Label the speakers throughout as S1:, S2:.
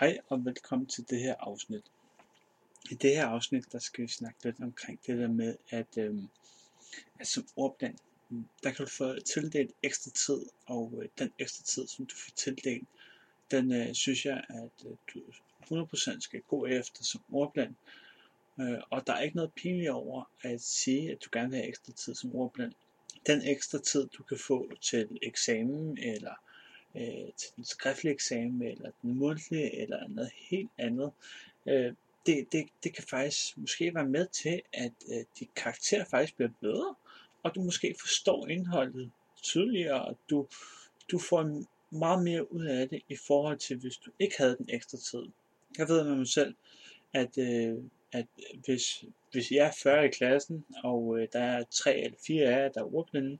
S1: Hej og velkommen til det her afsnit. I det her afsnit, der skal vi snakke lidt omkring det der med, at, øh, at som ordblind, der kan du få tildelt ekstra tid, og øh, den ekstra tid, som du får tildelt, den øh, synes jeg, at øh, du 100% skal gå efter som ordblind. Øh, og der er ikke noget pinligt over at sige, at du gerne vil have ekstra tid som ordblind. Den ekstra tid, du kan få til eksamen, eller øh, til den skriftlige eksamen, eller den mundtlige, eller noget helt andet, øh, det, det, det kan faktisk måske være med til, at øh, dit karakter faktisk bliver bedre, og du måske forstår indholdet tydeligere, og du, du får meget mere ud af det i forhold til, hvis du ikke havde den ekstra tid. Jeg ved med mig selv, at, øh, at hvis, hvis jeg er 40 i klassen, og øh, der er tre eller fire af jer, der er ordblinde,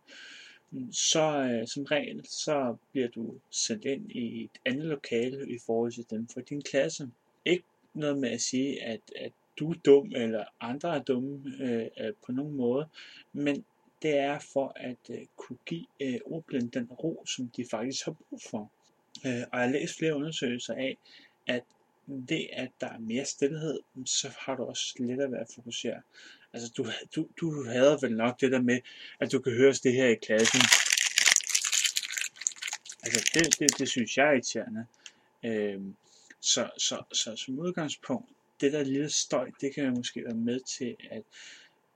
S1: så øh, som regel, så bliver du sendt ind i et andet lokale i forhold til dem for din klasse. Ikke noget med at sige, at, at du er dum, eller andre er dumme øh, øh på nogen måde, men det er for at øh, kunne give øh, ordblinde den ro, som de faktisk har brug for. Øh, og jeg har læst flere undersøgelser af, at det at der er mere stillhed, så har du også lettere ved at fokusere. Altså, du, du, du hader vel nok det der med, at du kan høre det her i klassen. Altså, det, det, det synes jeg er irriterende. Øhm, så, så, så som udgangspunkt, det der lille støj, det kan måske være med til at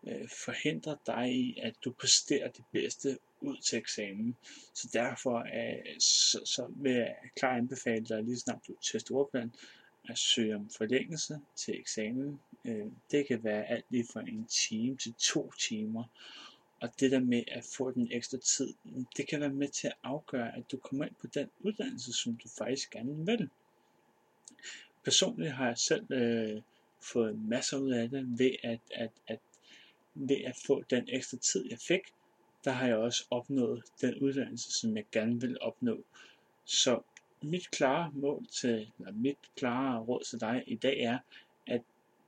S1: øh, forhindre dig i, at du præsterer det bedste ud til eksamen. Så derfor øh, så, så vil jeg klart anbefale dig, lige snart du tester ordplanen, at søge om forlængelse til eksamen. Øh, det kan være alt lige fra en time til to timer. Og det der med at få den ekstra tid, det kan være med til at afgøre, at du kommer ind på den uddannelse, som du faktisk gerne vil. Personligt har jeg selv øh, fået masser ud af det ved at, at, at, ved at få den ekstra tid, jeg fik, der har jeg også opnået den uddannelse, som jeg gerne vil opnå. Så mit klare mål til, eller mit klare råd til dig i dag er, at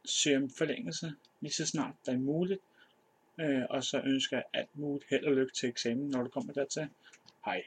S1: søge om forlængelse lige så snart det er muligt, øh, og så ønsker jeg alt muligt held og lykke til eksamen, når du kommer dertil. Hej.